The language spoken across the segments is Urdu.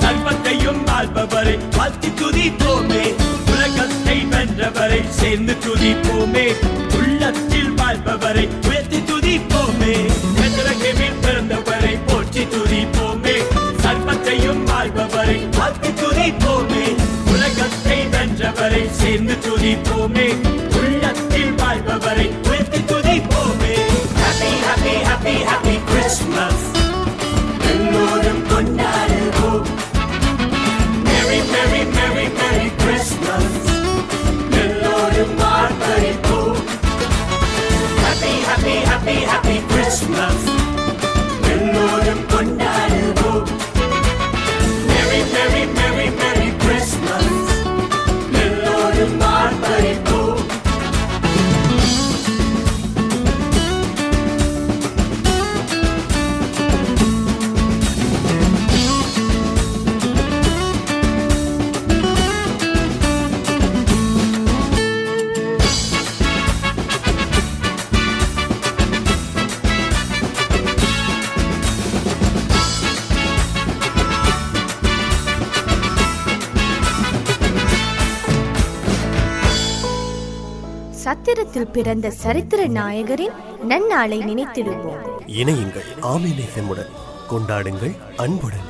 سرپت میرے سیری پہ چر ناگری نی نمیگ آمی کو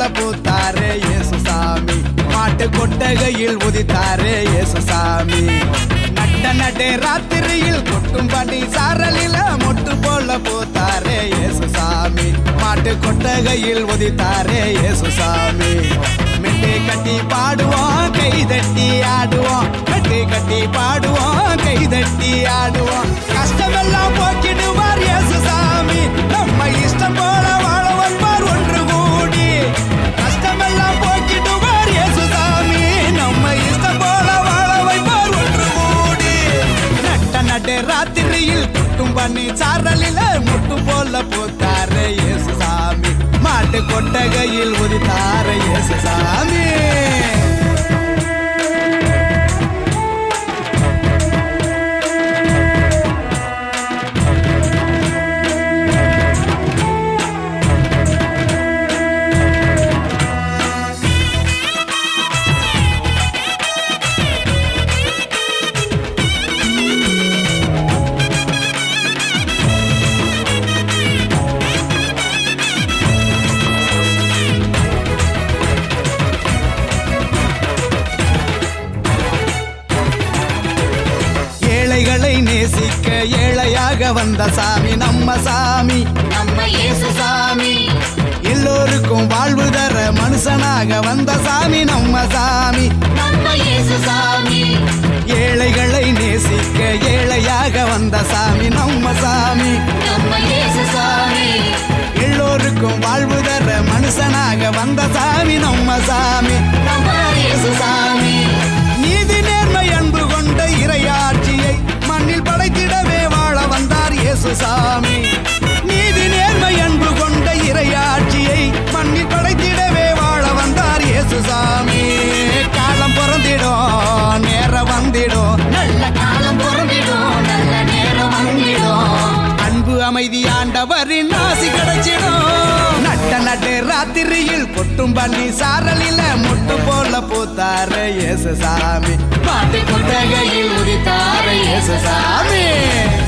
سام پیلتار مٹھے کٹی پاڑو کئی دے کٹی پاڑو کئی دیا آس تار اس منسا سا نیسک وا نلوکر منسا نم سا کچھ ابدیاں کڑ نٹر بن سارل مٹ پوتا ساٹھ سامی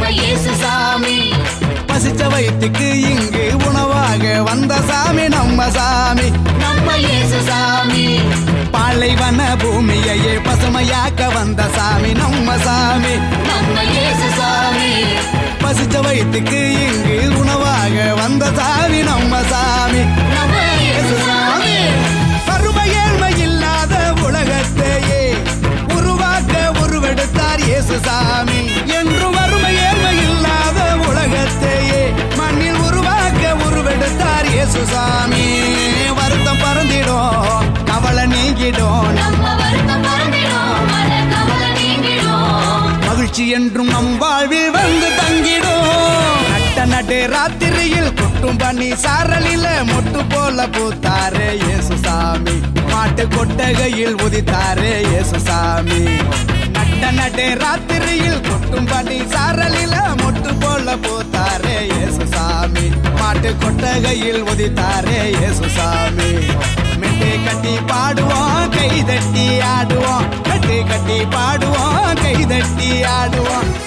میسو سا پسچے ہو سا نم پومی پسمیاک وا نم ساس پسچ سام مہرچی انگی رات کو سارل مٹ پوتا رہی ساٹھ سامی نٹ رات کو سار لو پوتارے یس ساٹھ کٹ گیل یس سا مو مٹی پاڑو کئی دے کٹی پاو کئی دیا آپ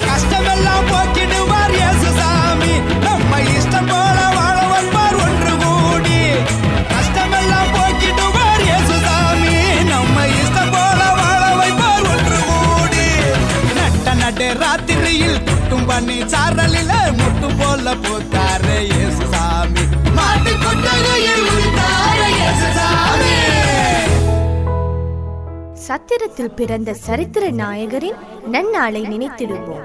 ستر پریتر نائکری نو یوگا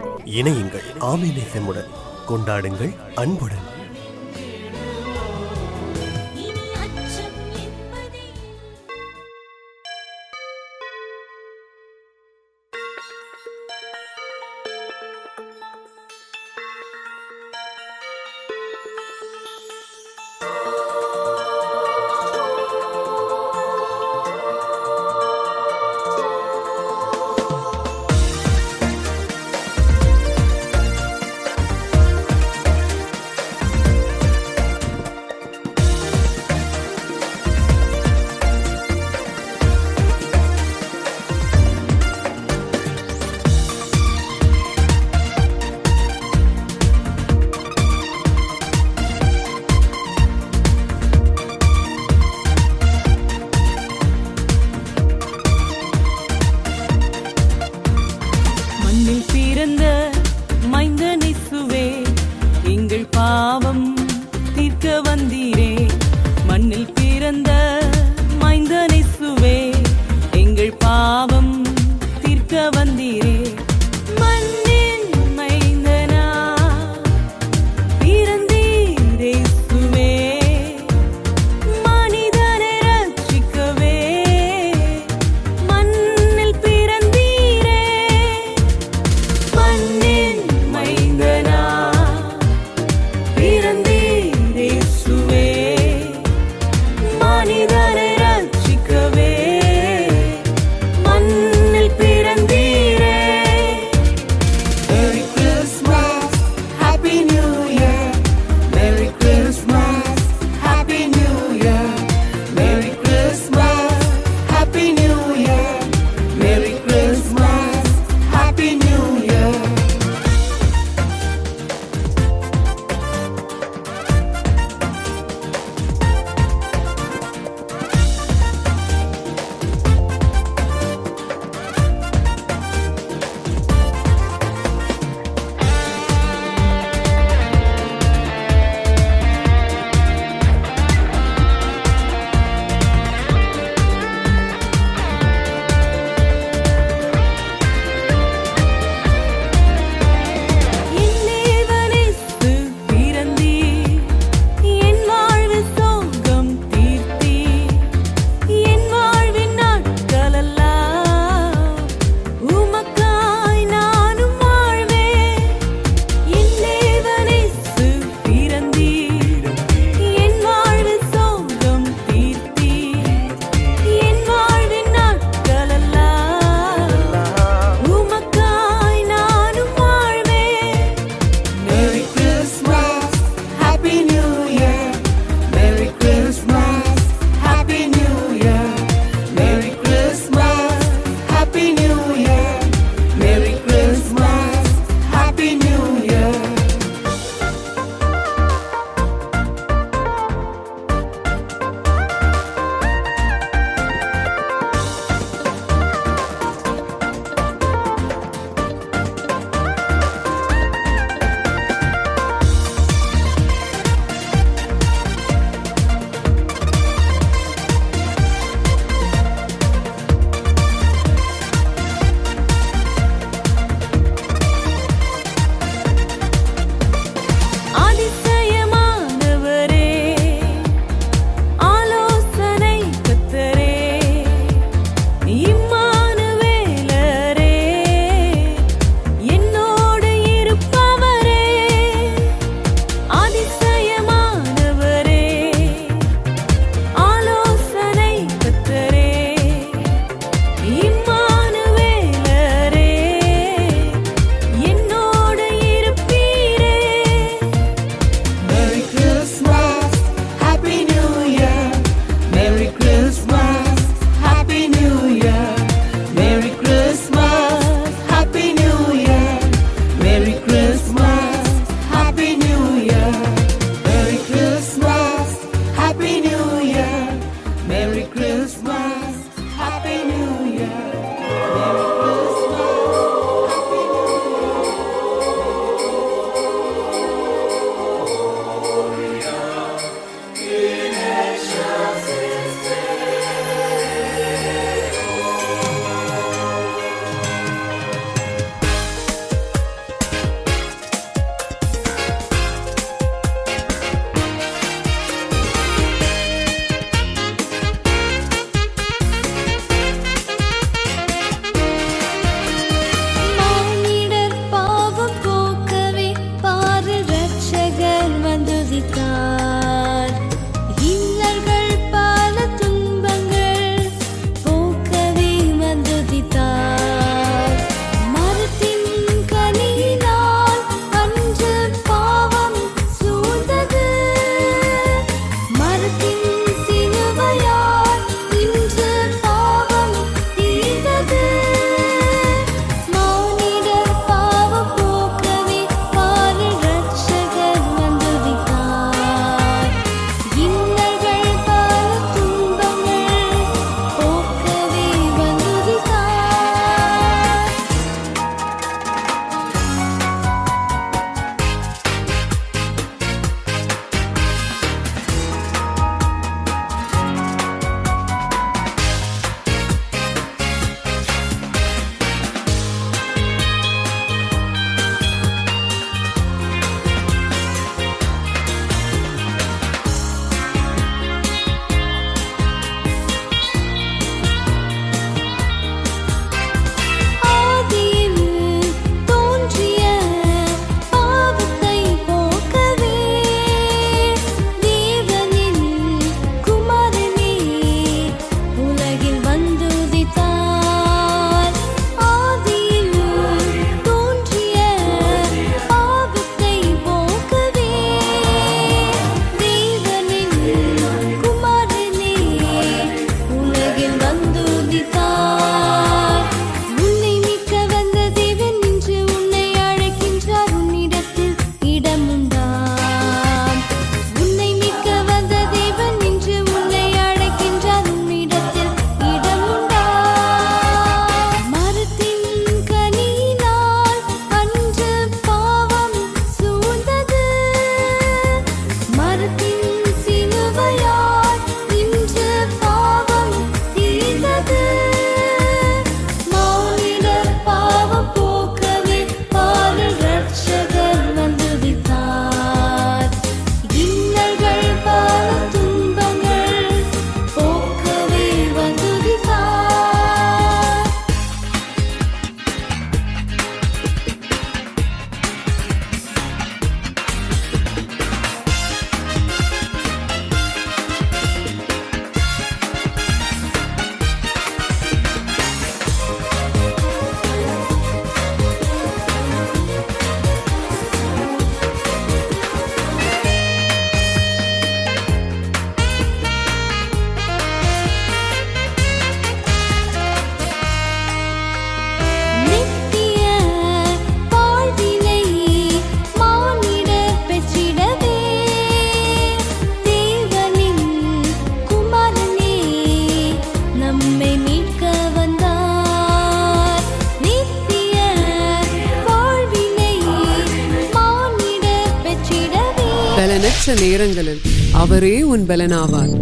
آواز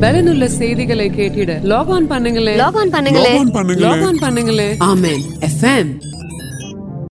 بلنڈ لے